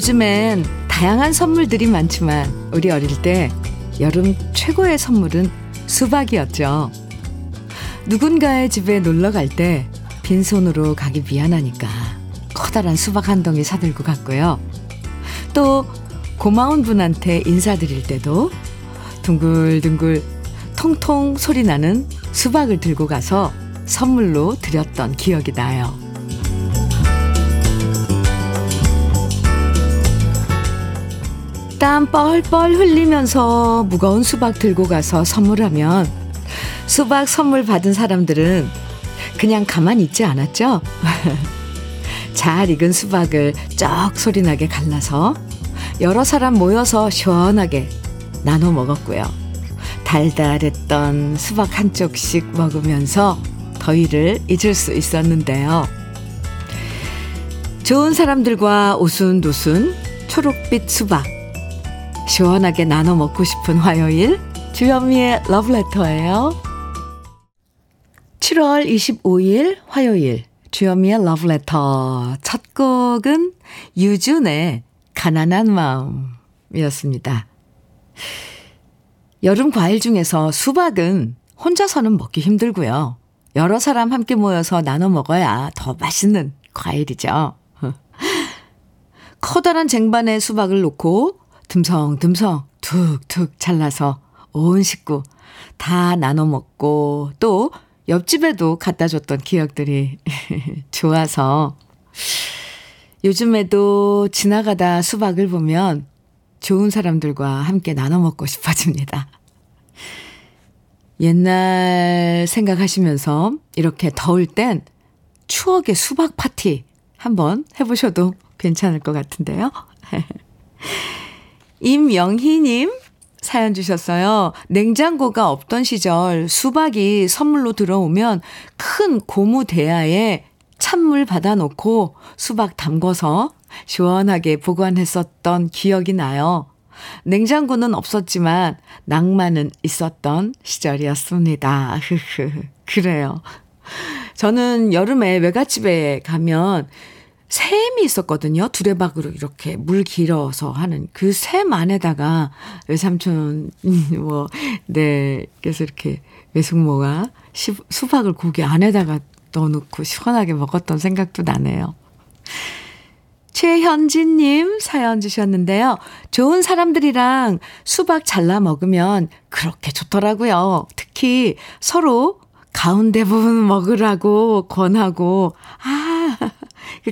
요즘엔 다양한 선물들이 많지만 우리 어릴 때 여름 최고의 선물은 수박이었죠. 누군가의 집에 놀러 갈 때 빈손으로 가기 미안하니까 커다란 수박 한 덩이 사들고 갔고요. 또 고마운 분한테 인사드릴 때도 둥글둥글 통통 소리 나는 수박을 들고 가서 선물로 드렸던 기억이 나요. 땀 뻘뻘 흘리면서 무거운 수박 들고 가서 선물하면 수박 선물 받은 사람들은 그냥 가만히 있지 않았죠? 잘 익은 수박을 쩍 소리나게 갈라서 여러 사람 모여서 시원하게 나눠 먹었고요. 달달했던 수박 한 쪽씩 먹으면서 더위를 잊을 수 있었는데요. 좋은 사람들과 오순도순 초록빛 수박 시원하게 나눠 먹고 싶은 화요일 주현미의 러브레터예요. 7월 25일 화요일 주현미의 러브레터 첫 곡은 유준의 가난한 마음이었습니다. 여름 과일 중에서 수박은 혼자서는 먹기 힘들고요. 여러 사람 함께 모여서 나눠 먹어야 더 맛있는 과일이죠. 커다란 쟁반에 수박을 놓고 듬성듬성 툭툭 잘라서 온 식구 다 나눠 먹고 또 옆집에도 갖다 줬던 기억들이 좋아서 요즘에도 지나가다 수박을 보면 좋은 사람들과 함께 나눠 먹고 싶어집니다. 옛날 생각하시면서 이렇게 더울 땐 추억의 수박 파티 한번 해보셔도 괜찮을 것 같은데요. 임영희님 사연 주셨어요. 냉장고가 없던 시절 수박이 선물로 들어오면 큰 고무 대야에 찬물 받아놓고 수박 담궈서 시원하게 보관했었던 기억이 나요. 냉장고는 없었지만 낭만은 있었던 시절이었습니다. 그래요. 저는 여름에 외갓집에 가면 샘이 있었거든요. 두레박으로 이렇게 물 길어서 하는 그 샘 안에다가 외삼촌, 뭐, 네, 그래서 이렇게 외숙모가 시, 수박을 고기 안에다가 넣어놓고 시원하게 먹었던 생각도 나네요. 최현진님 사연 주셨는데요. 좋은 사람들이랑 수박 잘라 먹으면 그렇게 좋더라고요. 특히 서로 가운데 부분 먹으라고 권하고, 아, 그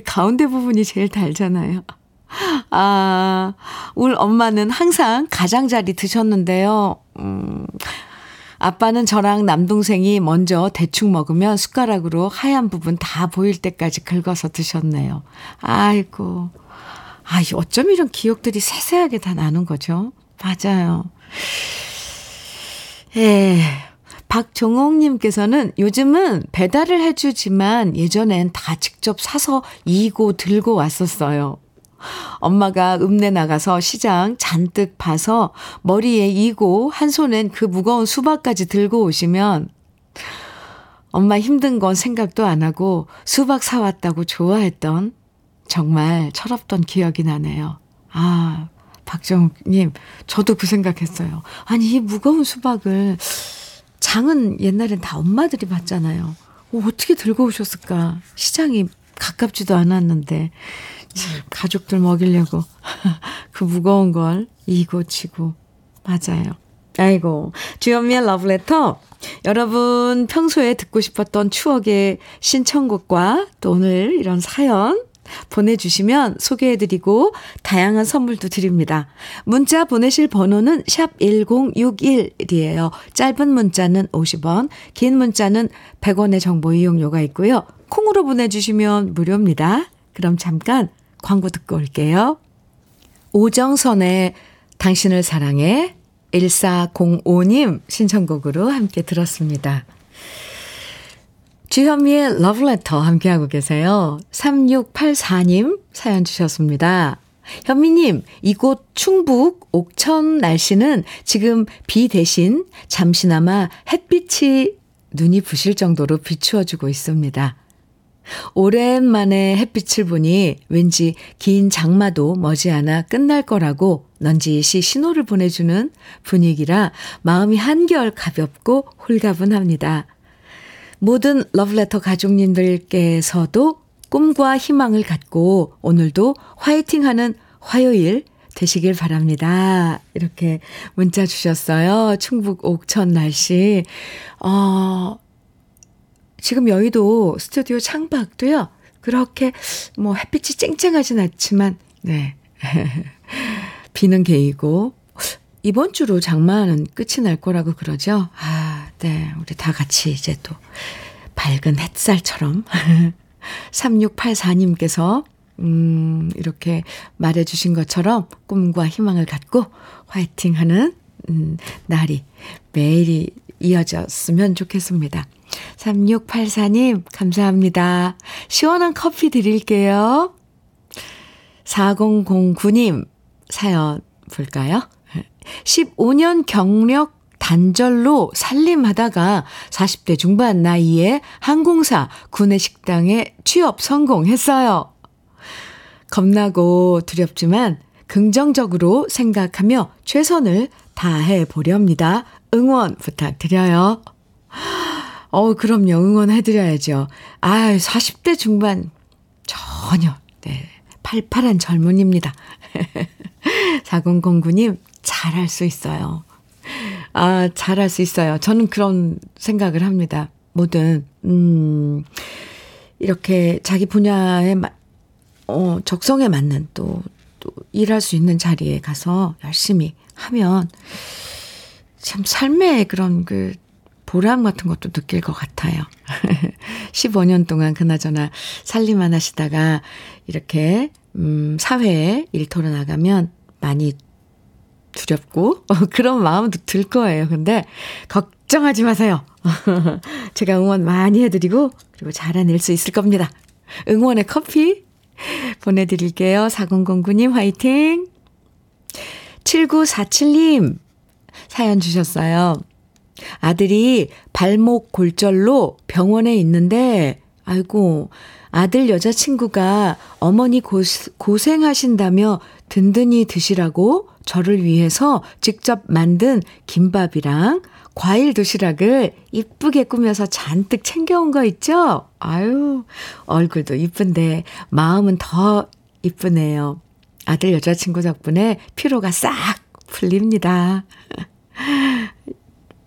가운데 부분이 제일 달잖아요. 아, 우리 엄마는 항상 가장자리 드셨는데요. 음, 아빠는 저랑 남동생이 먼저 대충 먹으면 숟가락으로 하얀 부분 다 보일 때까지 긁어서 드셨네요. 아이고. 아, 어쩜 이런 기억들이 세세하게 다 나는 거죠? 맞아요. 예. 박종옥님께서는 요즘은 배달을 해주지만 예전엔 다 직접 사서 이고 들고 왔었어요. 엄마가 읍내 나가서 시장 잔뜩 봐서 머리에 이고 한 손엔 그 무거운 수박까지 들고 오시면 엄마 힘든 건 생각도 안 하고 수박 사왔다고 좋아했던 정말 철없던 기억이 나네요. 아, 박정님, 저도 그 생각했어요. 아니, 이 무거운 수박을 장은 옛날엔 다 엄마들이 봤잖아요. 어, 어떻게 들고 오셨을까? 시장이 가깝지도 않았는데. 가족들 먹이려고 그 무거운 걸 이고 치고 맞아요. 아이고 주현미의 러브레터 여러분 평소에 듣고 싶었던 추억의 신청곡과 또 오늘 이런 사연 보내주시면 소개해드리고 다양한 선물도 드립니다. 문자 보내실 번호는 샵 1061이에요. 짧은 문자는 50원, 긴 문자는 100원의 정보 이용료가 있고요. 콩으로 보내주시면 무료입니다. 그럼 잠깐 광고 듣고 올게요. 오정선의 당신을 사랑해 1405님 신청곡으로 함께 들었습니다. 주현미의 러브레터 함께하고 계세요. 3684님 사연 주셨습니다. 현미님, 이곳 충북 옥천 날씨는 지금 비 대신 잠시나마 햇빛이 눈이 부실 정도로 비추어주고 있습니다. 오랜만에 햇빛을 보니 왠지 긴 장마도 머지않아 끝날 거라고 넌지시 신호를 보내주는 분위기라 마음이 한결 가볍고 홀가분합니다. 모든 러브레터 가족님들께서도 꿈과 희망을 갖고 오늘도 화이팅 하는 화요일 되시길 바랍니다. 이렇게 문자 주셨어요. 충북 옥천 날씨. 어, 지금 여의도 스튜디오 창밖도요. 그렇게 뭐 햇빛이 쨍쨍하진 않지만 네. 비는 개이고 이번 주로 장마는 끝이 날 거라고 그러죠. 아, 네. 우리 다 같이 이제 또 밝은 햇살처럼 3684님께서 음, 이렇게 말해 주신 것처럼 꿈과 희망을 갖고 화이팅 하는 음, 날이 매일이 이어졌으면 좋겠습니다. 3684님, 감사합니다. 시원한 커피 드릴게요. 4009님, 사연 볼까요? 15년 경력 단절로 살림하다가 40대 중반 나이에 항공사 구내식당에 취업 성공했어요. 겁나고 두렵지만 긍정적으로 생각하며 최선을 다해 보렵니다. 응원 부탁드려요. 어, 그럼요. 응원해드려야죠. 아 40대 중반 전혀, 네. 팔팔한 젊은입니다. 4009님, 잘할 수 있어요. 아, 잘할 수 있어요. 저는 그런 생각을 합니다. 뭐든, 음, 이렇게 자기 분야에, 어, 적성에 맞는 또, 또 일할 수 있는 자리에 가서 열심히 하면 참 삶의 그런 그 보람 같은 것도 느낄 것 같아요. 15년 동안 그나저나 살림만 하시다가 이렇게, 음, 사회에 일터로 나가면 많이 두렵고 그런 마음도 들 거예요. 근데 걱정하지 마세요. 제가 응원 많이 해드리고 그리고 잘해낼 수 있을 겁니다. 응원의 커피 보내드릴게요. 4009님 화이팅! 7947님 사연 주셨어요. 아들이 발목 골절로 병원에 있는데 아이고 아들 여자친구가 어머니 고, 고생하신다며 든든히 드시라고 저를 위해서 직접 만든 김밥이랑 과일 도시락을 이쁘게 꾸며서 잔뜩 챙겨온 거 있죠? 아유, 얼굴도 이쁜데 마음은 더 이쁘네요. 아들 여자친구 덕분에 피로가 싹 풀립니다.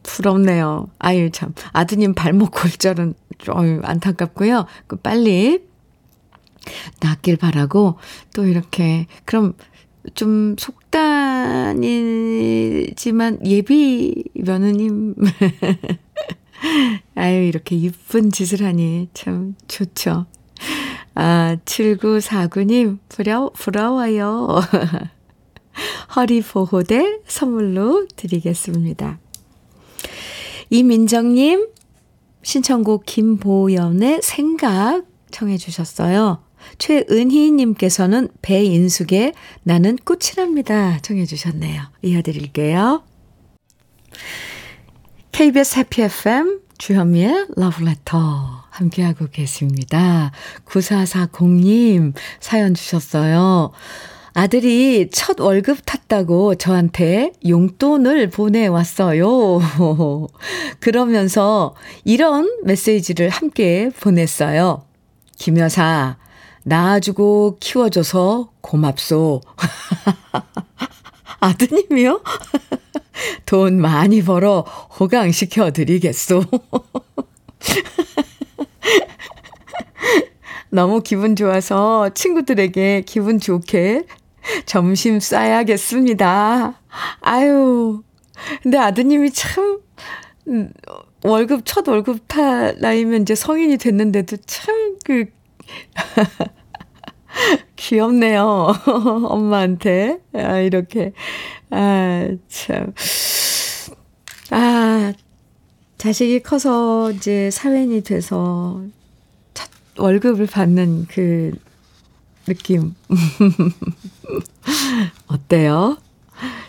부럽네요. 아유, 참. 아드님 발목 골절은, 어유 안타깝고요. 그 빨리 낫길 바라고, 또 이렇게, 그럼 좀 속 단이지만 예비 며느님. 아유, 이렇게 이쁜 짓을 하니 참 좋죠. 아, 7949님, 부러, 부러워요. 허리 보호대 선물로 드리겠습니다. 이민정님, 신청곡 김보연의 생각 청해 주셨어요. 최은희님께서는 배인숙의 나는 꽃이랍니다. 청해 주셨네요. 이어드릴게요. KBS 해피 FM 주현미의 러브레터 함께하고 계십니다. 9440님 사연 주셨어요. 아들이 첫 월급 탔다고 저한테 용돈을 보내왔어요. 그러면서 이런 메시지를 함께 보냈어요. 김 여사, 낳아주고 키워줘서 고맙소. 아드님이요? 돈 많이 벌어 호강시켜 드리겠소. 너무 기분 좋아서 친구들에게 기분 좋게 점심 싸야겠습니다. 아유. 근데 아드님이 참, 음, 월급, 첫 월급 탈 나이면 이제 성인이 됐는데도 참 그, 귀엽네요. 엄마한테. 아, 이렇게. 아, 참. 아, 자식이 커서 이제 사회인이 돼서 첫 월급을 받는 그 느낌. 어때요?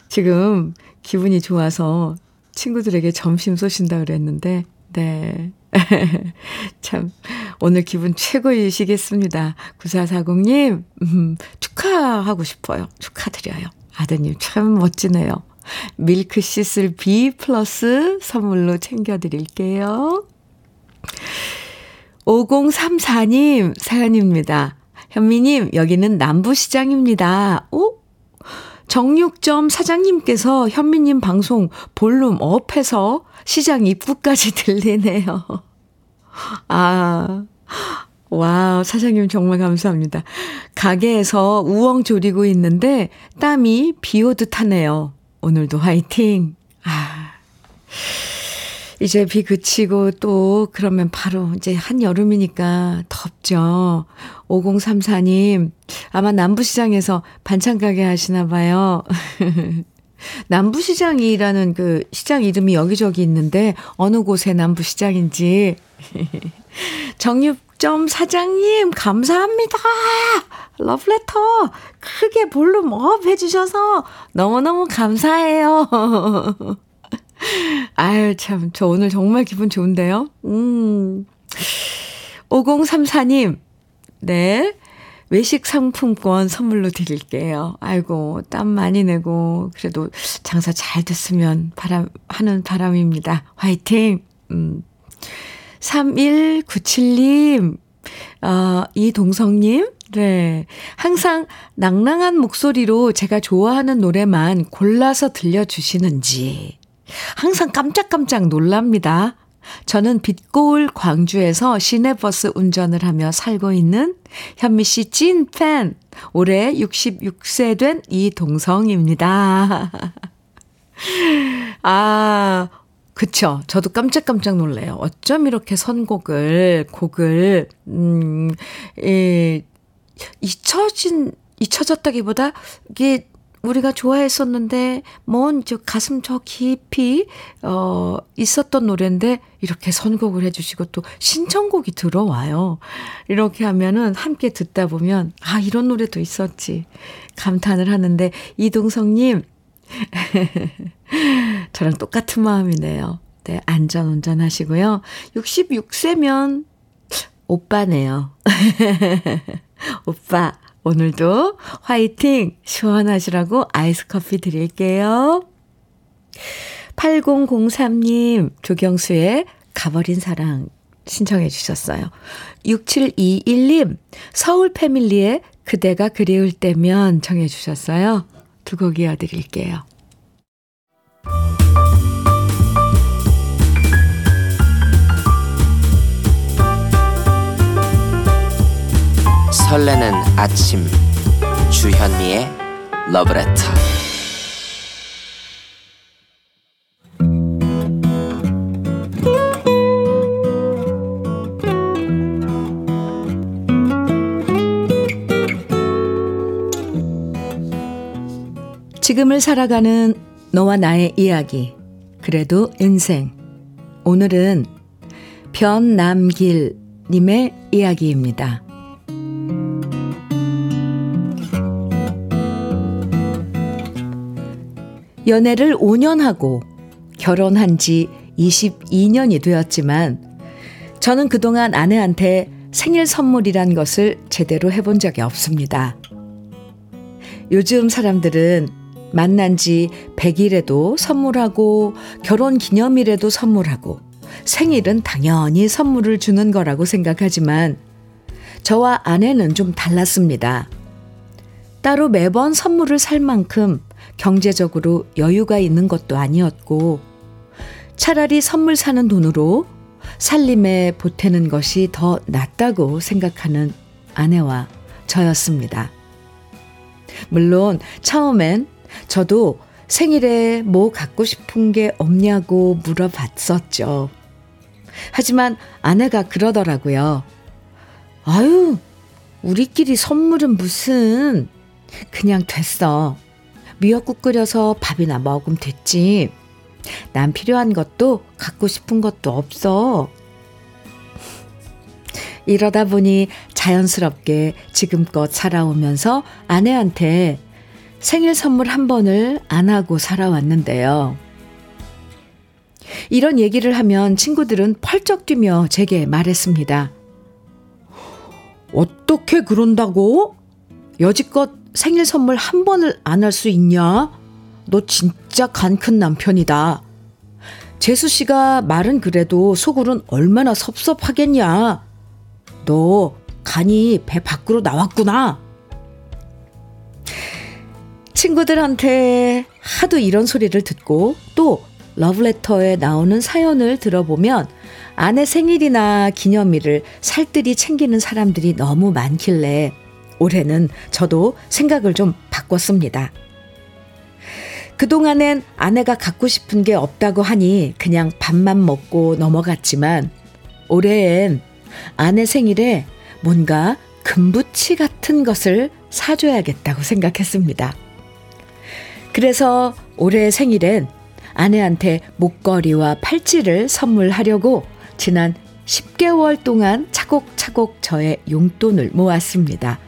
지금 기분이 좋아서 친구들에게 점심 쏘신다 그랬는데, 네. 참, 오늘 기분 최고이시겠습니다. 9440님, 음, 축하하고 싶어요. 축하드려요. 아드님 참 멋지네요. 밀크 시슬 B 플러스 선물로 챙겨드릴게요. 5034님 사연입니다. 현미님, 여기는 남부시장입니다. 오? 정육점 사장님께서 현미님 방송 볼륨 업해서 시장 입구까지 들리네요. 아, 와, 사장님 정말 감사합니다. 가게에서 우엉 조리고 있는데 땀이 비 오듯 하네요. 오늘도 화이팅! 아. 이제 비 그치고 또 그러면 바로 이제 한여름이니까 덥죠. 5034님, 아마 남부시장에서 반찬 가게 하시나 봐요. 남부시장이라는 그 시장 이름이 여기저기 있는데 어느 곳에 남부시장인지. 정육점 사장님, 감사합니다. 러브레터 크게 볼륨 up 해주셔서 너무너무 감사해요. 아유, 참, 저 오늘 정말 기분 좋은데요? 음. 5034님, 네. 외식 상품권 선물로 드릴게요. 아이고, 땀 많이 내고, 그래도 장사 잘 됐으면 바람, 하는 바람입니다. 화이팅! 음. 3197님, 어, 이동성님, 네. 항상 낭랑한 목소리로 제가 좋아하는 노래만 골라서 들려주시는지, 항상 깜짝깜짝 놀랍니다. 저는 빛고울 광주에서 시내버스 운전을 하며 살고 있는 현미 씨 찐팬, 올해 66세 된 이동성입니다. 아, 그쵸. 저도 깜짝깜짝 놀래요. 어쩜 이렇게 선곡을, 곡을, 음, 예, 잊혀진, 잊혀졌다기보다, 이게 우리가 좋아했었는데 먼 저 가슴 저 깊이 어 있었던 노래인데 이렇게 선곡을 해 주시고 또 신청곡이 들어와요. 이렇게 하면은 함께 듣다 보면 아 이런 노래도 있었지. 감탄을 하는데 이동성 님 저랑 똑같은 마음이네요. 네, 안전 운전하시고요. 66세면 오빠네요. 오빠 오늘도 화이팅! 시원하시라고 아이스 커피 드릴게요. 8003님, 조경수의 가버린 사랑 신청해 주셨어요. 6721님, 서울 패밀리의 그대가 그리울 때면 정해 주셨어요. 두 곡 이어드릴게요. 설레는 아침. 주현미의 러브레터. 지금을 살아가는 너와 나의 이야기. 그래도 인생. 오늘은 변남길 님의 이야기입니다. 연애를 5년 하고 결혼한 지 22년이 되었지만 저는 그동안 아내한테 생일 선물이란 것을 제대로 해본 적이 없습니다. 요즘 사람들은 만난 지 100일에도 선물하고 결혼 기념일에도 선물하고 생일은 당연히 선물을 주는 거라고 생각하지만 저와 아내는 좀 달랐습니다. 따로 매번 선물을 살 만큼 경제적으로 여유가 있는 것도 아니었고, 차라리 선물 사는 돈으로 살림에 보태는 것이 더 낫다고 생각하는 아내와 저였습니다. 물론 처음엔 저도 생일에 뭐 갖고 싶은 게 없냐고 물어봤었죠. 하지만 아내가 그러더라고요. 아유, 우리끼리 선물은 무슨, 그냥 됐어. 미역국 끓여서 밥이나 먹으면 됐지. 난 필요한 것도 갖고 싶은 것도 없어. 이러다 보니 자연스럽게 지금껏 살아오면서 아내한테 생일 선물 한 번을 안 하고 살아왔는데요. 이런 얘기를 하면 친구들은 펄쩍 뛰며 제게 말했습니다. 어떻게 그런다고? 여지껏 생일 선물 한 번을 안 할 수 있냐? 너 진짜 간 큰 남편이다. 재수 씨가 말은 그래도 속으론 얼마나 섭섭하겠냐? 너 간이 배 밖으로 나왔구나. 친구들한테 하도 이런 소리를 듣고 또 러브레터에 나오는 사연을 들어보면 아내 생일이나 기념일을 살뜰히 챙기는 사람들이 너무 많길래 올해는 저도 생각을 좀 바꿨습니다. 그동안엔 아내가 갖고 싶은 게 없다고 하니 그냥 밥만 먹고 넘어갔지만 올해엔 아내 생일에 뭔가 금부치 같은 것을 사줘야겠다고 생각했습니다. 그래서 올해 생일엔 아내한테 목걸이와 팔찌를 선물하려고 지난 10개월 동안 차곡차곡 저의 용돈을 모았습니다.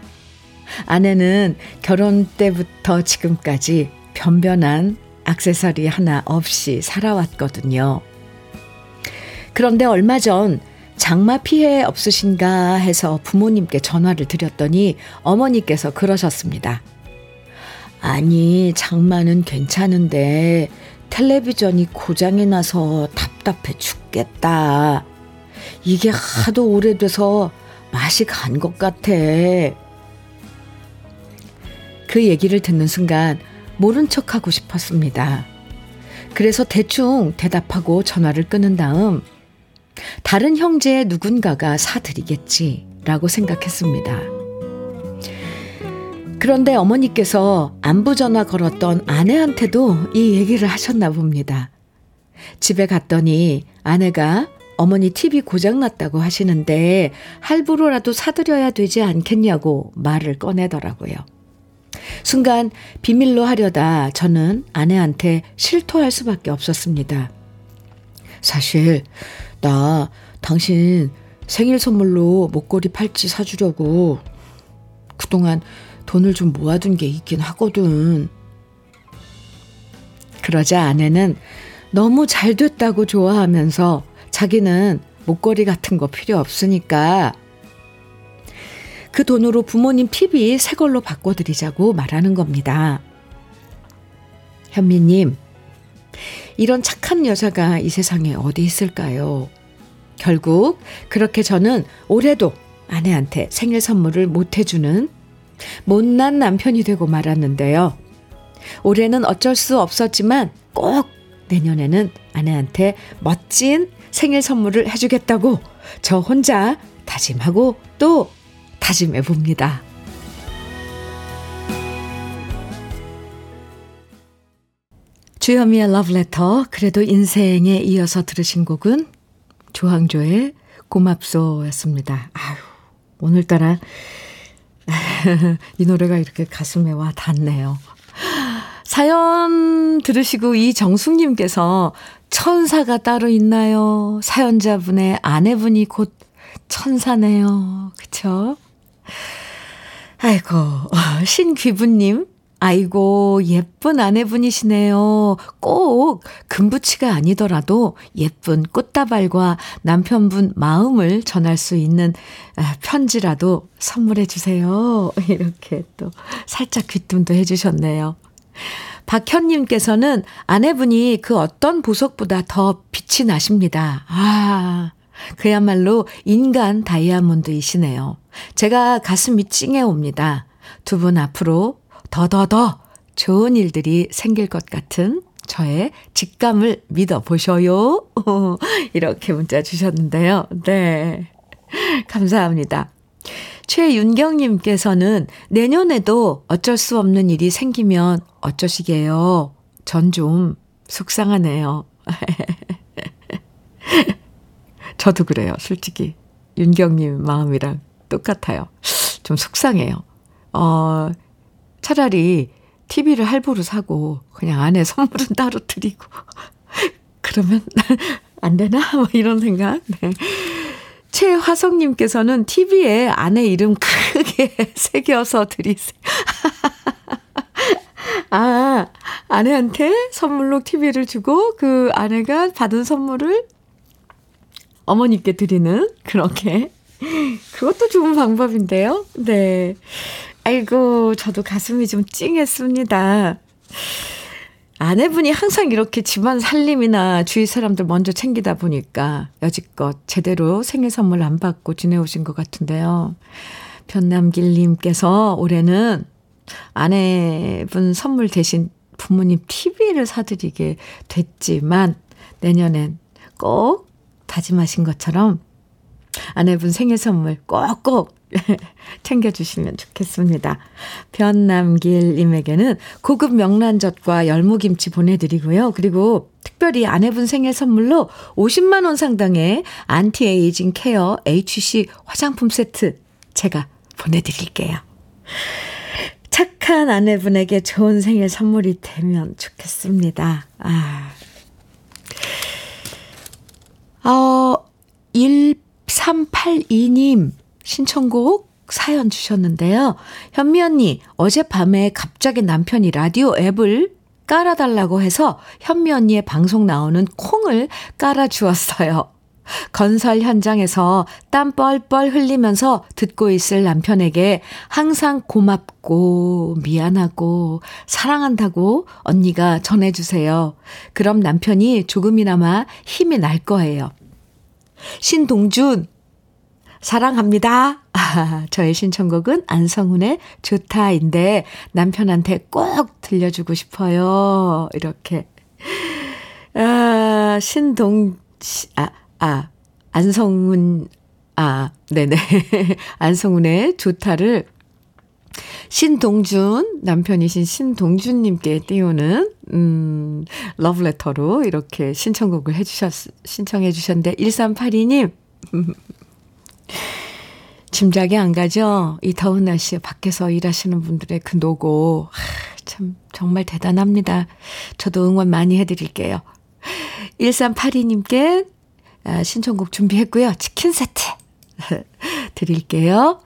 아내는 결혼 때부터 지금까지 변변한 악세사리 하나 없이 살아왔거든요. 그런데 얼마 전 장마 피해 없으신가 해서 부모님께 전화를 드렸더니 어머니께서 그러셨습니다. 아니, 장마는 괜찮은데 텔레비전이 고장이 나서 답답해 죽겠다. 이게 하도 오래돼서 맛이 간 것 같아. 그 얘기를 듣는 순간 모른 척 하고 싶었습니다. 그래서 대충 대답하고 전화를 끊은 다음 다른 형제 누군가가 사드리겠지라고 생각했습니다. 그런데 어머니께서 안부 전화 걸었던 아내한테도 이 얘기를 하셨나 봅니다. 집에 갔더니 아내가 어머니 TV 고장났다고 하시는데 할부로라도 사드려야 되지 않겠냐고 말을 꺼내더라고요. 순간 비밀로 하려다 저는 아내한테 실토할 수밖에 없었습니다. 사실 나 당신 생일 선물로 목걸이 팔찌 사주려고 그동안 돈을 좀 모아둔 게 있긴 하거든. 그러자 아내는 너무 잘 됐다고 좋아하면서 자기는 목걸이 같은 거 필요 없으니까 그 돈으로 부모님 TV 새 걸로 바꿔드리자고 말하는 겁니다. 현미님, 이런 착한 여자가 이 세상에 어디 있을까요? 결국 그렇게 저는 올해도 아내한테 생일 선물을 못 해주는 못난 남편이 되고 말았는데요. 올해는 어쩔 수 없었지만 꼭 내년에는 아내한테 멋진 생일 선물을 해주겠다고 저 혼자 다짐하고 또 다짐해 봅니다. 주현미의 러브레터 그래도 인생에 이어서 들으신 곡은 조항조의 고맙소였습니다. 아유 오늘따라 이 노래가 이렇게 가슴에 와 닿네요. 사연 들으시고 이정숙님께서 천사가 따로 있나요? 사연자분의 아내분이 곧 천사네요. 그쵸? 아이고, 신귀부님, 아이고, 예쁜 아내분이시네요. 꼭 금부치가 아니더라도 예쁜 꽃다발과 남편분 마음을 전할 수 있는 아, 편지라도 선물해 주세요. 이렇게 또 살짝 귀뜸도 해 주셨네요. 박현님께서는 아내분이 그 어떤 보석보다 더 빛이 나십니다. 아, 그야말로 인간 다이아몬드이시네요. 제가 가슴이 찡해 옵니다. 두 분 앞으로 더더더 좋은 일들이 생길 것 같은 저의 직감을 믿어보셔요. 이렇게 문자 주셨는데요. 네. 감사합니다. 최윤경님께서는 내년에도 어쩔 수 없는 일이 생기면 어쩌시게요? 전 좀 속상하네요. 저도 그래요, 솔직히. 윤경님 마음이랑 똑같아요. 좀 속상해요. 어, 차라리 TV를 할부로 사고 그냥 아내 선물은 따로 드리고 그러면 안 되나? 뭐 이런 생각. 네. 최화성님께서는 TV에 아내 이름 크게 새겨서 드리세요. 아, 아내한테 선물로 TV를 주고 그 아내가 받은 선물을 어머니께 드리는 그렇게 그것도 좋은 방법인데요. 네. 아이고, 저도 가슴이 좀 찡했습니다. 아내분이 항상 이렇게 집안 살림이나 주위 사람들 먼저 챙기다 보니까 여지껏 제대로 생일 선물 안 받고 지내오신 것 같은데요. 변남길님께서 올해는 아내분 선물 대신 부모님 TV를 사드리게 됐지만 내년엔 꼭 다짐하신 것처럼 아내분 생일 선물 꼭꼭 챙겨주시면 좋겠습니다. 변남길님에게는 고급 명란젓과 열무김치 보내드리고요. 그리고 특별히 아내분 생일 선물로 50만원 상당의 anti-aging care HC 화장품 세트 제가 보내드릴게요. 착한 아내분에게 좋은 생일 선물이 되면 좋겠습니다. 아. 어, 1382님 신청곡 사연 주셨는데요. 현미 언니, 어젯밤에 갑자기 남편이 라디오 앱을 깔아달라고 해서 현미 언니의 방송 나오는 콩을 깔아주었어요. 건설 현장에서 땀 뻘뻘 흘리면서 듣고 있을 남편에게 항상 고맙고 미안하고 사랑한다고 언니가 전해주세요. 그럼 남편이 조금이나마 힘이 날 거예요. 신동준, 사랑합니다. 아, 저의 신청곡은 안성훈의 좋다인데 남편한테 꼭 들려주고 싶어요. 이렇게. 아, 신동, 아, 아, 안성훈, 아, 네네. 안성훈의 좋다를 신동준, 남편이신 신동준님께 띄우는, 음, 러브레터로 이렇게 신청곡을 해주셨, 신청해 주셨는데, 1382님, 짐작이 안 가죠? 이 더운 날씨에 밖에서 일하시는 분들의 그 노고. 참, 정말 대단합니다. 저도 응원 많이 해드릴게요. 1382님께 아, 신청곡 준비했고요. 치킨 세트 드릴게요.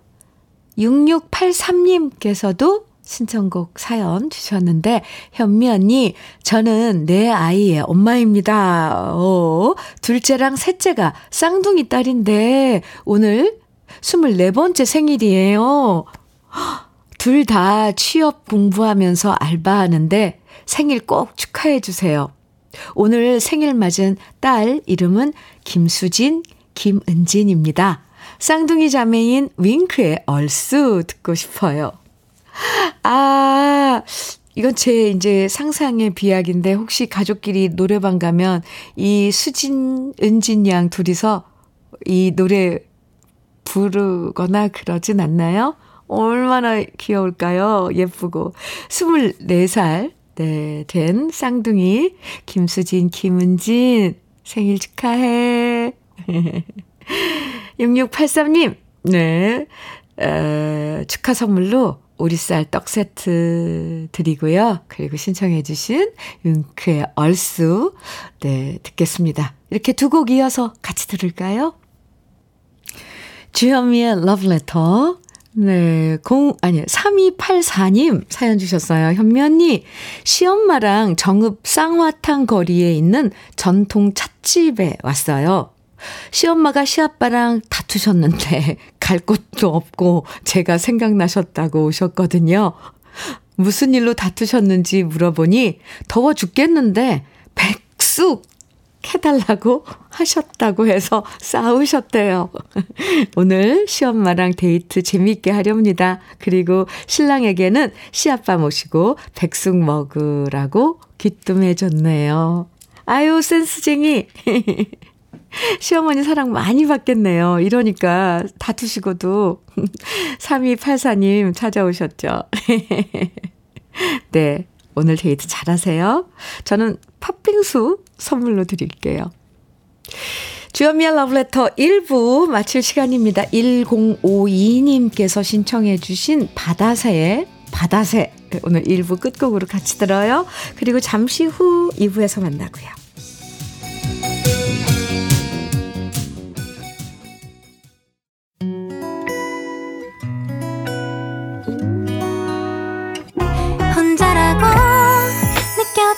6683님께서도 신청곡 사연 주셨는데, 현미 언니, 저는 내 아이의 엄마입니다. 오, 둘째랑 셋째가 쌍둥이 딸인데, 오늘 24번째 생일이에요. 둘 다 취업 공부하면서 알바하는데 생일 꼭 축하해 주세요. 오늘 생일 맞은 딸 이름은 김수진, 김은진입니다. 쌍둥이 자매인 윙크의 얼쑤 듣고 싶어요. 아, 이건 제 이제 상상의 비약인데 혹시 가족끼리 노래방 가면 이 수진, 은진 양 둘이서 이 노래 부르거나 그러진 않나요? 얼마나 귀여울까요? 예쁘고. 24살, 네, 된 쌍둥이, 김수진, 김은진, 생일 축하해. 6683님, 네, 어, 축하 선물로 오리쌀 떡 세트 드리고요. 그리고 신청해 주신 윙크의 얼쑤, 네, 듣겠습니다. 이렇게 두 곡 이어서 같이 들을까요? 주현미의 러브레터. 네, 0, 아니, 3284님 사연 주셨어요. 현미 언니, 시엄마랑 정읍 쌍화탕 거리에 있는 전통 찻집에 왔어요. 시엄마가 시아빠랑 다투셨는데 갈 곳도 없고 제가 생각나셨다고 오셨거든요. 무슨 일로 다투셨는지 물어보니 더워 죽겠는데 백숙 해달라고 하셨다고 해서 싸우셨대요. 오늘 시엄마랑 데이트 재미있게 하렵니다. 그리고 신랑에게는 시아빠 모시고 백숙 먹으라고 귀뜸해줬네요. 아유, 센스쟁이. 시어머니 사랑 많이 받겠네요. 이러니까 다투시고도 3284님 찾아오셨죠. 네. 오늘 데이트 잘하세요. 저는 팥빙수 선물로 드릴게요. 주연미의 러브레터 1부 마칠 시간입니다. 1052님께서 신청해 주신 바다새의 바다새 오늘 1부 끝곡으로 같이 들어요. 그리고 잠시 후 2부에서 만나고요.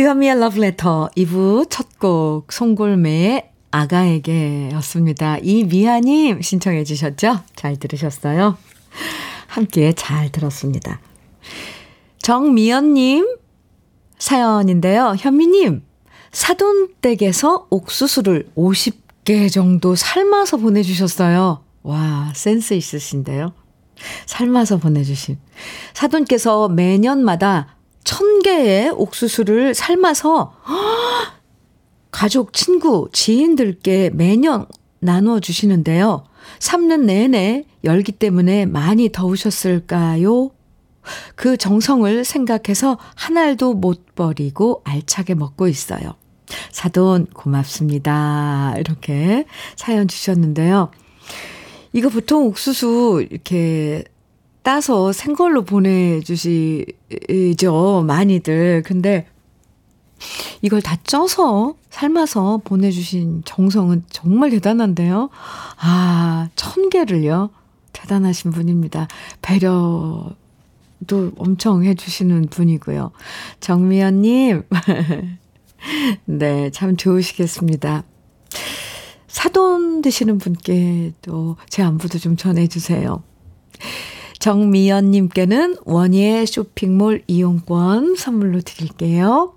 주현미의 Letter 2부 첫 곡 송골매의 아가에게 였습니다. 이미아님 신청해 주셨죠? 잘 들으셨어요? 함께 잘 들었습니다. 정미연님 사연인데요. 현미님, 사돈댁에서 옥수수를 50개 정도 삶아서 보내주셨어요. 와, 센스 있으신데요. 삶아서 보내주신. 사돈께서 매년마다 천 개의 옥수수를 삶아서 가족, 친구, 지인들께 매년 나눠주시는데요. 삶는 내내 열기 때문에 많이 더우셨을까요? 그 정성을 생각해서 한 알도 못 버리고 알차게 먹고 있어요. 사돈 고맙습니다. 이렇게 사연 주셨는데요. 이거 보통 옥수수 이렇게 따서 생걸로 보내주시죠. 많이들. 근데 이걸 다 쪄서 삶아서 보내주신 정성은 정말 대단한데요. 아, 천 개를요. 대단하신 분입니다. 배려 도 엄청 해주시는 분이고요. 정미연님, 네, 참 좋으시겠습니다. 사돈 되시는 분께 또 제 안부도 좀 전해주세요. 정미연님께는 원예 쇼핑몰 이용권 선물로 드릴게요.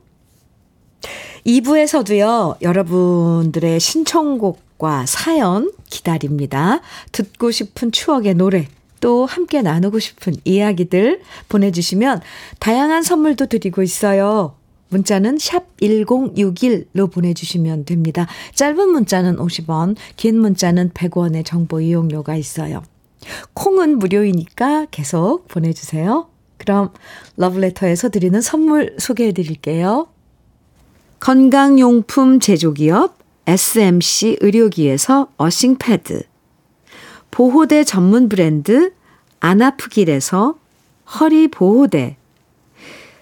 2부에서도요, 여러분들의 신청곡과 사연 기다립니다. 듣고 싶은 추억의 노래, 또 함께 나누고 싶은 이야기들 보내주시면 다양한 선물도 드리고 있어요. 문자는 샵 1061로 보내주시면 됩니다. 짧은 문자는 50원, 긴 문자는 100원의 정보 이용료가 있어요. 콩은 무료이니까 계속 보내주세요. 그럼 러브레터에서 드리는 선물 소개해 드릴게요. 건강용품 제조기업 SMC 의료기에서 어싱패드 보호대 전문 브랜드 안아프길에서 허리 보호대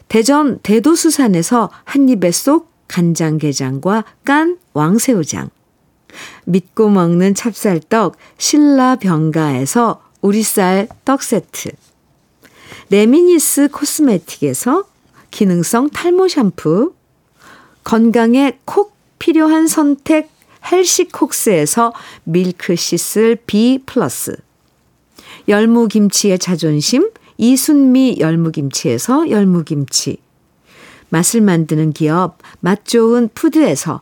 대전 대도수산에서 한입에 쏙 간장게장과 깐 왕새우장 믿고 먹는 찹쌀떡 신라병가에서 우리쌀 떡 세트. 레미니스 코스메틱에서 기능성 탈모 샴푸. 건강에 콕 필요한 선택 헬시콕스에서 milk thistle B 플러스. 열무김치의 자존심 이순미 열무김치에서 열무김치. 맛을 만드는 기업 맛 좋은 푸드에서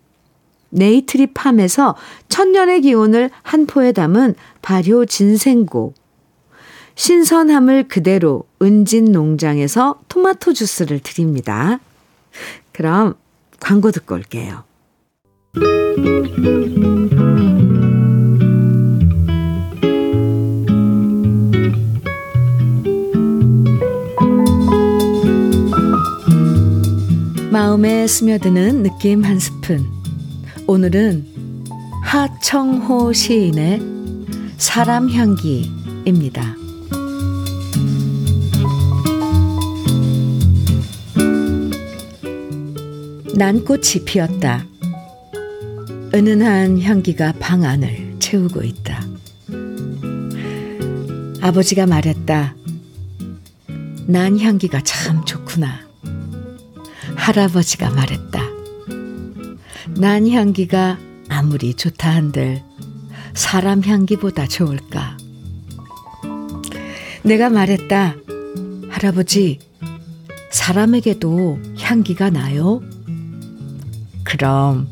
네이트리팜에서 천년의 기운을 한 포에 담은 발효 진생고. 신선함을 그대로 은진 농장에서 토마토 주스를 드립니다. 그럼 광고 듣고 올게요. 마음에 스며드는 느낌 한 스푼. 오늘은 하청호 시인의 사람 향기입니다. 난꽃이 피었다. 은은한 향기가 방 안을 채우고 있다. 아버지가 말했다. 난 향기가 참 좋구나. 할아버지가 말했다. 난 향기가 아무리 좋다 한들 사람 향기보다 좋을까? 내가 말했다. 할아버지, 사람에게도 향기가 나요? 그럼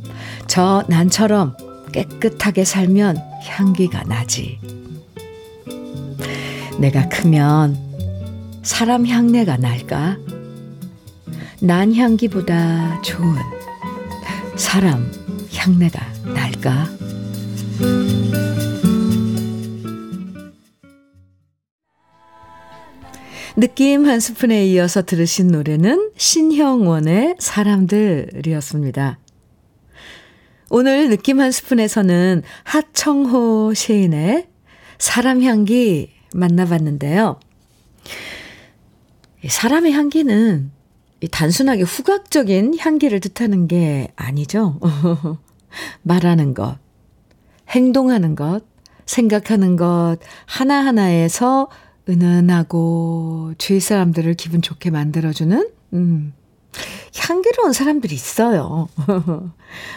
저 난처럼 깨끗하게 살면 향기가 나지. 내가 크면 사람 향내가 날까? 난 향기보다 좋은 사람 향내가 날까? 느낌 한 스푼에 이어서 들으신 노래는 신형원의 사람들이었습니다. 오늘 느낌 한 스푼에서는 하청호 시인의 사람 향기 만나봤는데요. 사람의 향기는 단순하게 후각적인 향기를 뜻하는 게 아니죠. 말하는 것, 행동하는 것, 생각하는 것 하나하나에서 은은하고 주위 사람들을 기분 좋게 만들어주는, 음, 향기로운 사람들이 있어요.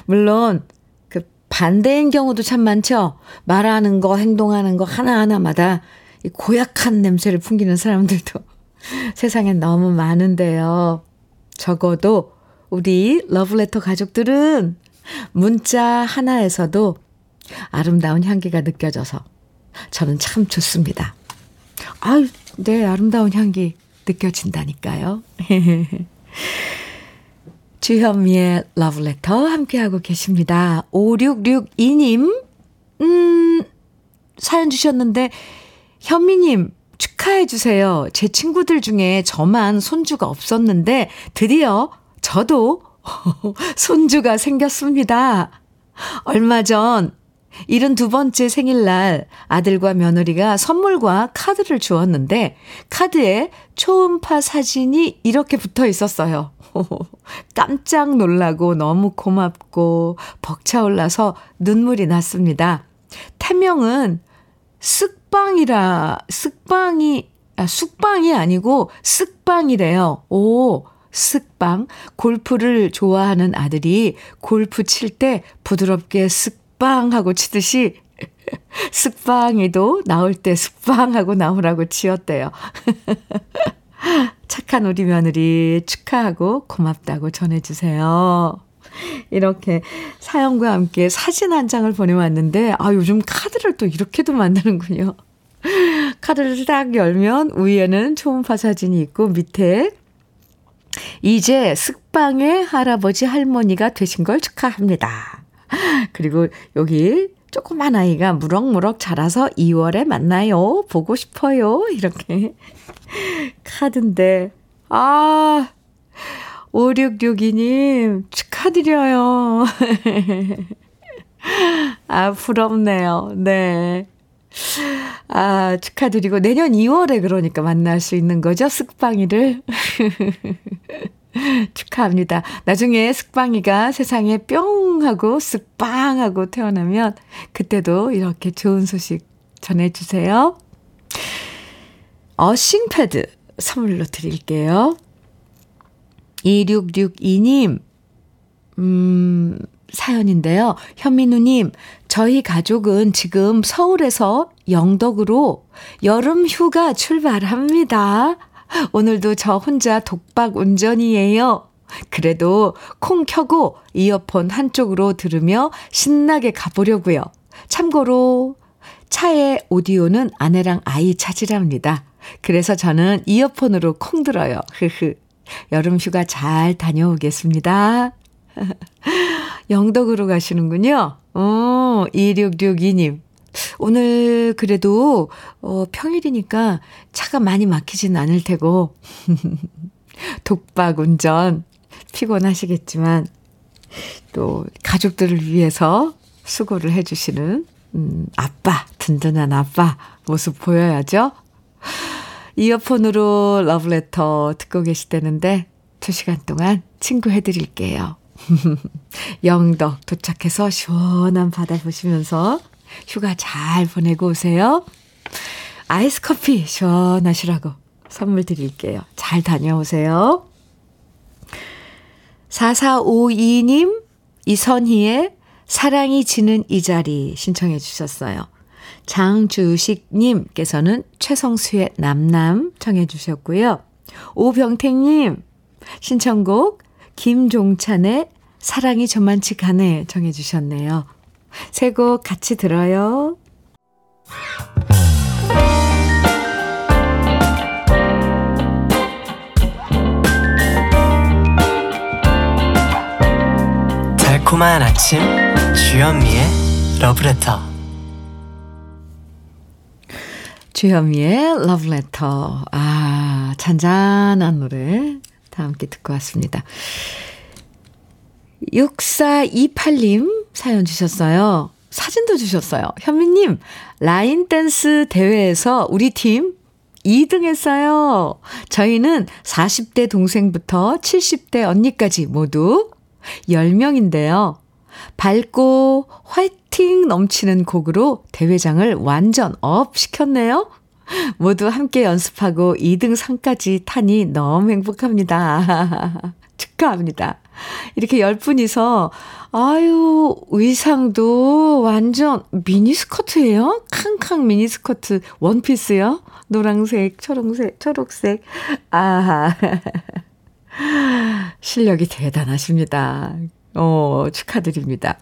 물론, 그 반대인 경우도 참 많죠. 말하는 거, 행동하는 거 하나하나마다 고약한 냄새를 풍기는 사람들도 세상엔 너무 많은데요. 적어도 우리 러브레터 가족들은 문자 하나에서도 아름다운 향기가 느껴져서 저는 참 좋습니다. 아유, 네, 아름다운 향기 느껴진다니까요. 주현미의 러브레터 함께하고 계십니다. 5662님, 음, 사연 주셨는데, 현미님, 축하해 주세요. 제 친구들 중에 저만 손주가 없었는데, 드디어 저도 손주가 생겼습니다. 얼마 전 72번째 생일날 아들과 며느리가 선물과 카드를 주었는데 카드에 초음파 사진이 이렇게 붙어 있었어요. 깜짝 놀라고 너무 고맙고 벅차올라서 눈물이 났습니다. 태명은 쓱 방이라, 쓱방이, 아, 쑥방이 아니고 쓱방이래요. 오, 쓱방. 골프를 좋아하는 아들이 골프 칠 때 부드럽게 쓱방 하고 치듯이 쓱방이도 나올 때 쓱방 하고 나오라고 지었대요. 착한 우리 며느리 축하하고 고맙다고 전해주세요. 이렇게 사연과 함께 사진 한 장을 보내왔는데, 아, 요즘 카드를 또 이렇게도 만드는군요. 카드를 딱 열면 위에는 초음파 사진이 있고 밑에 이제 쓱방의 할아버지 할머니가 되신 걸 축하합니다. 그리고 여기 조그만 아이가 무럭무럭 자라서 2월에 만나요. 보고 싶어요. 이렇게 카드인데, 아, 5662님, 축하드려요. 아, 부럽네요. 네. 아, 축하드리고, 내년 2월에 그러니까 만날 수 있는 거죠? 쓱방이를. 축하합니다. 나중에 쓱방이가 세상에 뿅 하고 쓱빵 하고 태어나면, 그때도 이렇게 좋은 소식 전해주세요. 어싱패드 선물로 드릴게요. 2662님, 음, 사연인데요. 현민우님, 저희 가족은 지금 서울에서 영덕으로 여름 휴가 출발합니다. 오늘도 저 혼자 독박 운전이에요. 그래도 콩 켜고 이어폰 한쪽으로 들으며 신나게 가보려고요. 참고로 차의 오디오는 아내랑 아이 차지랍니다. 그래서 저는 이어폰으로 콩 들어요. 흐흐. 여름 휴가 잘 다녀오겠습니다. 영덕으로 가시는군요. 어, 2662님. 오늘 그래도 어, 평일이니까 차가 많이 막히진 않을 테고 독박 운전 피곤하시겠지만 또 가족들을 위해서 수고를 해주시는 음, 아빠 든든한 아빠 모습 보여야죠. 이어폰으로 러브레터 듣고 계시다는데 2시간 동안 친구 해드릴게요. 영덕 도착해서 시원한 바다 보시면서 휴가 잘 보내고 오세요. 아이스 커피 시원하시라고 선물 드릴게요. 잘 다녀오세요. 4452님, 이선희의 사랑이 지는 이 자리 신청해 주셨어요. 장주식님께서는 최성수의 남남 청해 주셨고요. 오병택님 신청곡 김종찬의 사랑이 저만치 가네 정해 주셨네요. 세곡 같이 들어요. 달콤한 아침 주현미의 러브레터 주현미의 러브레터. 아, 잔잔한 노래 다 함께 듣고 왔습니다. 6428님 사연 주셨어요. 사진도 주셨어요. 현미님, 라인 댄스 대회에서 우리 팀 2등 했어요. 저희는 40대 동생부터 70대 언니까지 모두 10명인데요. 밝고 화이팅 넘치는 곡으로 대회장을 완전 up 시켰네요. 모두 함께 연습하고 2등 상까지 타니 너무 행복합니다. 축하합니다. 이렇게 열 분이서, 아유, 의상도 완전 미니스커트예요? 캉캉 미니스커트, 원피스요? 노랑색, 초록색, 초록색. 아 실력이 대단하십니다. 어, 축하드립니다.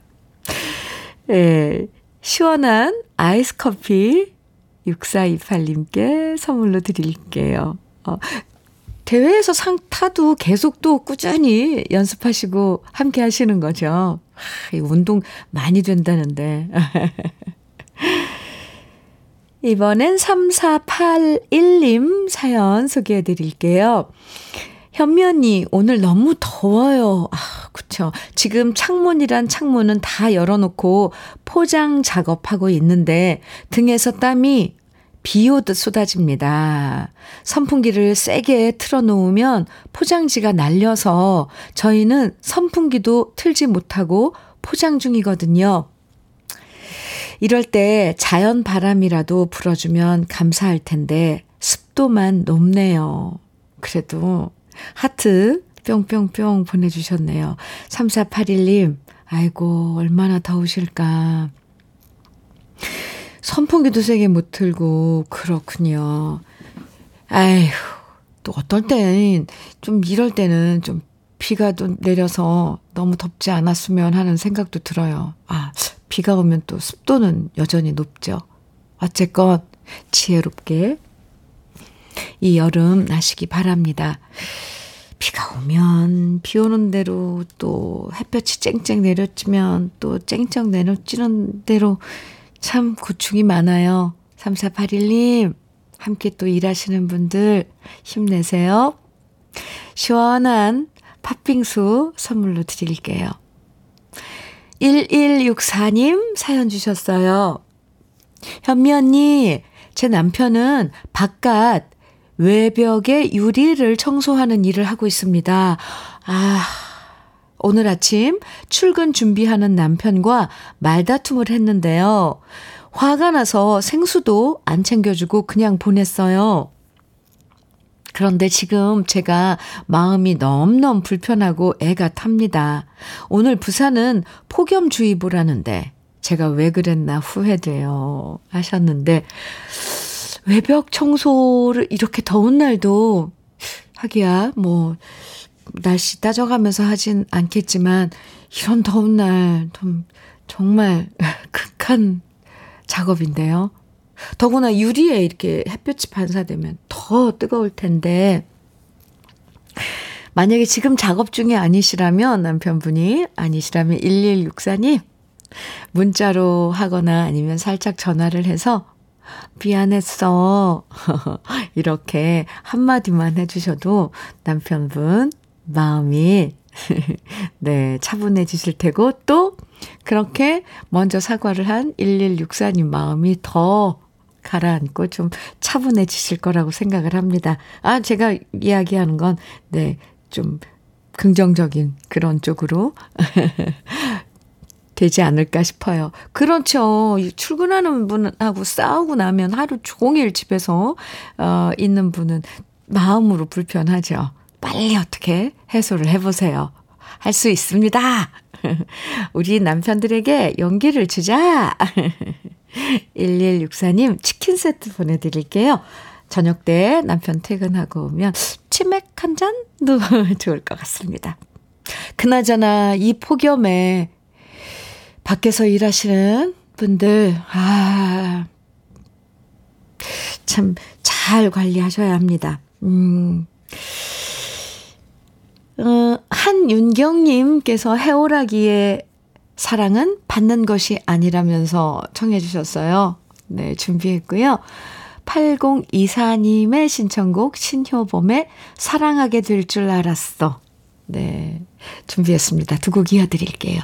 예, 시원한 아이스 커피 6428님께 선물로 드릴게요. 어, 대회에서 상 타도 계속 또 꾸준히 연습하시고 함께 하시는 거죠. 하, 운동 많이 된다는데. 이번엔 3481님 사연 소개해 드릴게요. 현미 언니, 오늘 너무 더워요. 아, 그쵸. 지금 창문이란 창문은 다 열어놓고 포장 작업하고 있는데 등에서 땀이 비 오듯 쏟아집니다. 선풍기를 세게 틀어놓으면 포장지가 날려서 저희는 선풍기도 틀지 못하고 포장 중이거든요. 이럴 때 자연 바람이라도 불어주면 감사할 텐데 습도만 높네요. 그래도 하트 뿅뿅뿅 보내주셨네요. 3481님, 아이고, 얼마나 더우실까. 선풍기도 세게 못 틀고, 그렇군요. 아휴, 또 어떨 땐, 좀 이럴 때는 좀 비가 또 내려서 너무 덥지 않았으면 하는 생각도 들어요. 아, 비가 오면 또 습도는 여전히 높죠. 어쨌건 지혜롭게 이 여름 나시기 바랍니다. 비가 오면 비 오는 대로 또 햇볕이 쨍쨍 내려지면 또 쨍쨍 내려지는 대로 참 고충이 많아요. 3481님, 함께 또 일하시는 분들 힘내세요. 시원한 팥빙수 선물로 드릴게요. 1164님 사연 주셨어요. 현미 언니, 제 남편은 바깥 외벽의 유리를 청소하는 일을 하고 있습니다. 아, 오늘 아침 출근 준비하는 남편과 말다툼을 했는데요. 화가 나서 생수도 안 챙겨주고 그냥 보냈어요. 그런데 지금 제가 마음이 너무너무 불편하고 애가 탑니다. 오늘 부산은 폭염주의보라는데 제가 왜 그랬나 후회돼요. 하셨는데, 외벽 청소를 이렇게 더운 날도 하기야, 뭐, 날씨 따져가면서 하진 않겠지만, 이런 더운 날, 좀, 정말 극한 작업인데요. 더구나 유리에 이렇게 햇볕이 반사되면 더 뜨거울 텐데, 만약에 지금 작업 중에 아니시라면, 남편분이 아니시라면 1164님, 문자로 하거나 아니면 살짝 전화를 해서 미안했어. 이렇게 한마디만 해주셔도 남편분 마음이 네, 차분해지실 테고 또 그렇게 먼저 사과를 한 1164님 마음이 더 가라앉고 좀 차분해지실 거라고 생각을 합니다. 아, 제가 이야기하는 건, 네, 좀 긍정적인 그런 쪽으로 되지 않을까 싶어요. 그렇죠. 출근하는 분하고 싸우고 나면 하루 종일 집에서 어, 있는 분은 마음으로 불편하죠. 빨리 어떻게 해소를 해보세요. 할 수 있습니다. 우리 남편들에게 용기를 주자. 1164님 치킨 세트 보내드릴게요. 저녁 때 남편 퇴근하고 오면 치맥 한 잔도 좋을 것 같습니다. 그나저나 이 폭염에 밖에서 일하시는 분들, 아, 참 잘 관리하셔야 합니다. 음. 어, 한윤경님께서 해오라기에 사랑은 받는 것이 아니라면서 청해 주셨어요. 네, 준비했고요. 8024님의 신청곡 신효범의 사랑하게 될 줄 알았어. 네, 준비했습니다. 두 곡 이어드릴게요.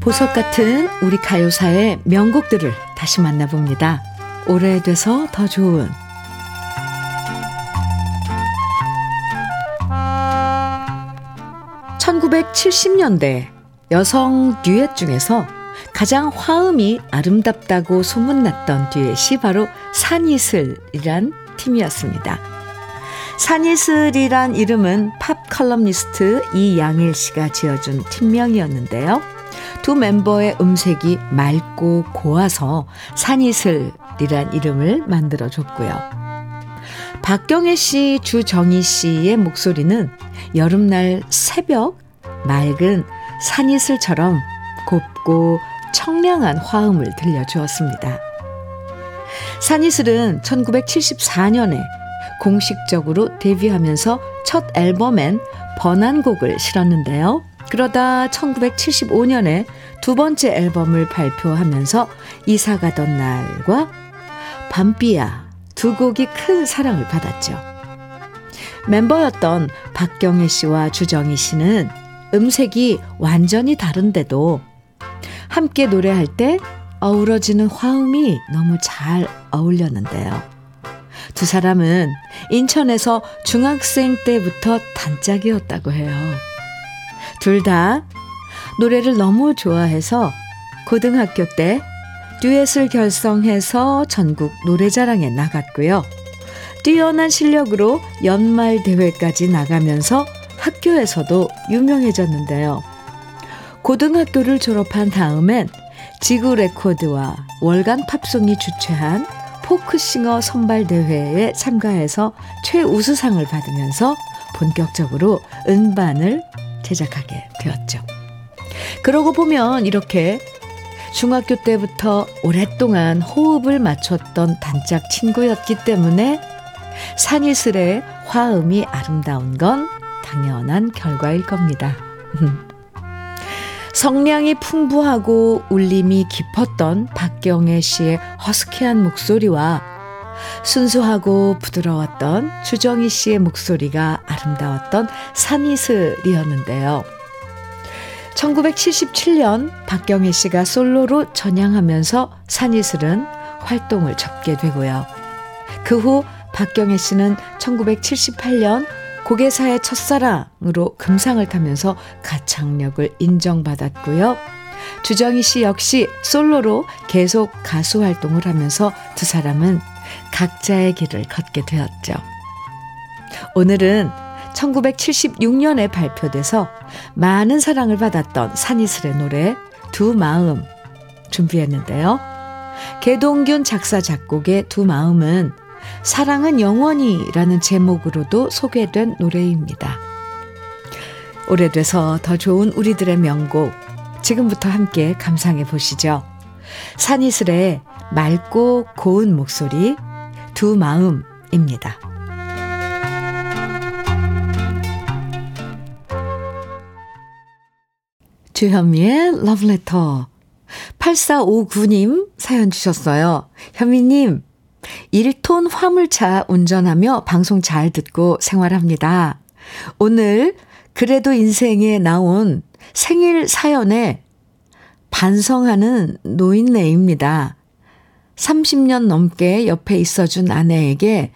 보석 같은 우리 가요사의 명곡들을 다시 만나봅니다. 오래돼서 더 좋은 1970년대 여성 듀엣 중에서 가장 화음이 아름답다고 소문났던 듀엣이 바로 산이슬이란 팀이었습니다. 산이슬이란 이름은 팝 컬럼니스트 이양일 씨가 지어준 팀명이었는데요. 두 멤버의 음색이 맑고 고와서 산이슬이란 이름을 만들어 줬고요. 박경혜 씨, 주정희 씨의 목소리는 여름날 새벽 맑은 산이슬처럼 곱고 청량한 화음을 들려주었습니다. 산이슬은 1974년에 공식적으로 데뷔하면서 첫 앨범엔 번안곡을 실었는데요. 그러다 1975년에 두 번째 앨범을 발표하면서 이사 가던 날과 밤비야 두 곡이 큰 사랑을 받았죠. 멤버였던 박경혜 씨와 주정희 씨는 음색이 완전히 다른데도 함께 노래할 때 어우러지는 화음이 너무 잘 어울렸는데요. 두 사람은 인천에서 중학생 때부터 단짝이었다고 해요. 둘 다 노래를 너무 좋아해서 고등학교 때 듀엣을 결성해서 전국 노래자랑에 나갔고요. 뛰어난 실력으로 연말 대회까지 나가면서 학교에서도 유명해졌는데요. 고등학교를 졸업한 다음엔 지구 레코드와 월간 팝송이 주최한 포크싱어 선발 대회에 참가해서 최우수상을 받으면서 본격적으로 음반을 제작하게 되었죠. 그러고 보면 이렇게 중학교 때부터 오랫동안 호흡을 맞췄던 단짝 친구였기 때문에 산이슬의 화음이 아름다운 건 당연한 결과일 겁니다. 성량이 풍부하고 울림이 깊었던 박경애 씨의 허스키한 목소리와 순수하고 부드러웠던 주정희 씨의 목소리가 아름다웠던 산이슬이었는데요. 1977년 박경혜 씨가 솔로로 전향하면서 산이슬은 활동을 접게 되고요. 그 후 박경혜 씨는 1978년 고개사의 첫사랑으로 금상을 타면서 가창력을 인정받았고요. 주정희 씨 역시 솔로로 계속 가수 활동을 하면서 두 사람은 각자의 길을 걷게 되었죠. 오늘은 1976년에 발표돼서 많은 사랑을 받았던 산이슬의 노래 두 마음 준비했는데요. 개동균 작사 작곡의 두 마음은 사랑은 영원히라는 제목으로도 소개된 노래입니다. 오래돼서 더 좋은 우리들의 명곡 지금부터 함께 감상해 보시죠. 산이슬의 맑고 고운 목소리 두 마음입니다. 주현미의 러브레터 8459님 사연 주셨어요. 현미님, 1톤 화물차 운전하며 방송 잘 듣고 생활합니다. 오늘 그래도 인생에 나온 생일 사연에 반성하는 노인네입니다. 30년 넘게 옆에 있어준 아내에게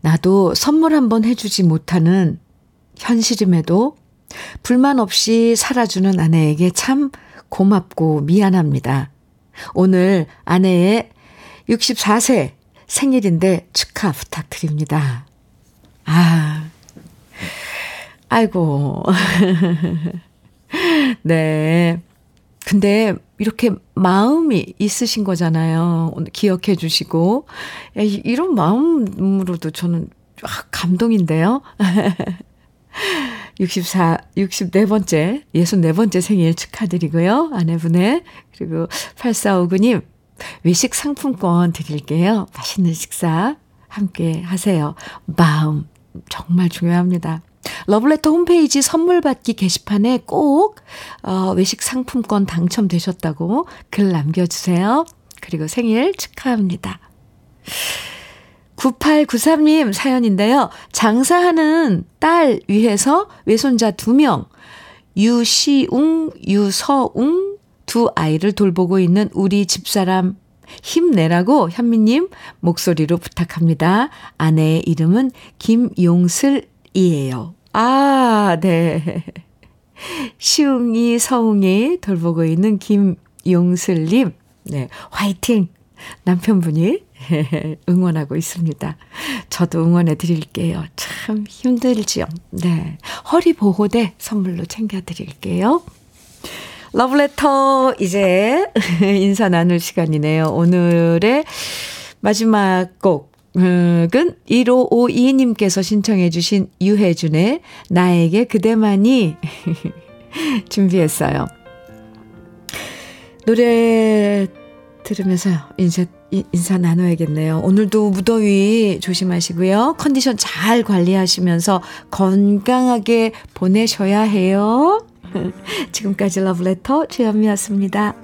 나도 선물 한번 해주지 못하는 현실임에도 불만 없이 살아주는 아내에게 참 고맙고 미안합니다. 오늘 아내의 64세 생일인데 축하 부탁드립니다. 아, 아이고. 네. 근데 이렇게 마음이 있으신 거잖아요. 기억해 주시고. 이런 마음으로도 저는 감동인데요. 64, 64번째, 64번째 생일 축하드리고요. 아내분의. 그리고 8459님, 외식 상품권 드릴게요. 맛있는 식사 함께 하세요. 마음, 정말 중요합니다. 러블레터 홈페이지 선물 받기 게시판에 꼭 어, 외식 상품권 당첨되셨다고 글 남겨주세요. 그리고 생일 축하합니다. 9893님 사연인데요. 장사하는 딸 위해서 외손자 2명, 유시웅, 유서웅 두 아이를 돌보고 있는 우리 집사람 힘내라고 현미님 목소리로 부탁합니다. 아내의 이름은 김용슬이에요. 아, 네. 시웅이, 서웅이 돌보고 있는 김용슬님. 네, 화이팅! 남편분이 응원하고 있습니다. 저도 응원해 드릴게요. 참 힘들지요. 네. 허리 보호대 선물로 챙겨 드릴게요. 러브레터 이제 인사 나눌 시간이네요. 오늘의 마지막 곡 은 1552님께서 신청해 주신 유혜준의 나에게 그대만이 준비했어요. 노래 들으면서 인사, 인사 나눠야겠네요. 오늘도 무더위 조심하시고요. 컨디션 잘 관리하시면서 건강하게 보내셔야 해요. 지금까지 러브레터 주현미였습니다.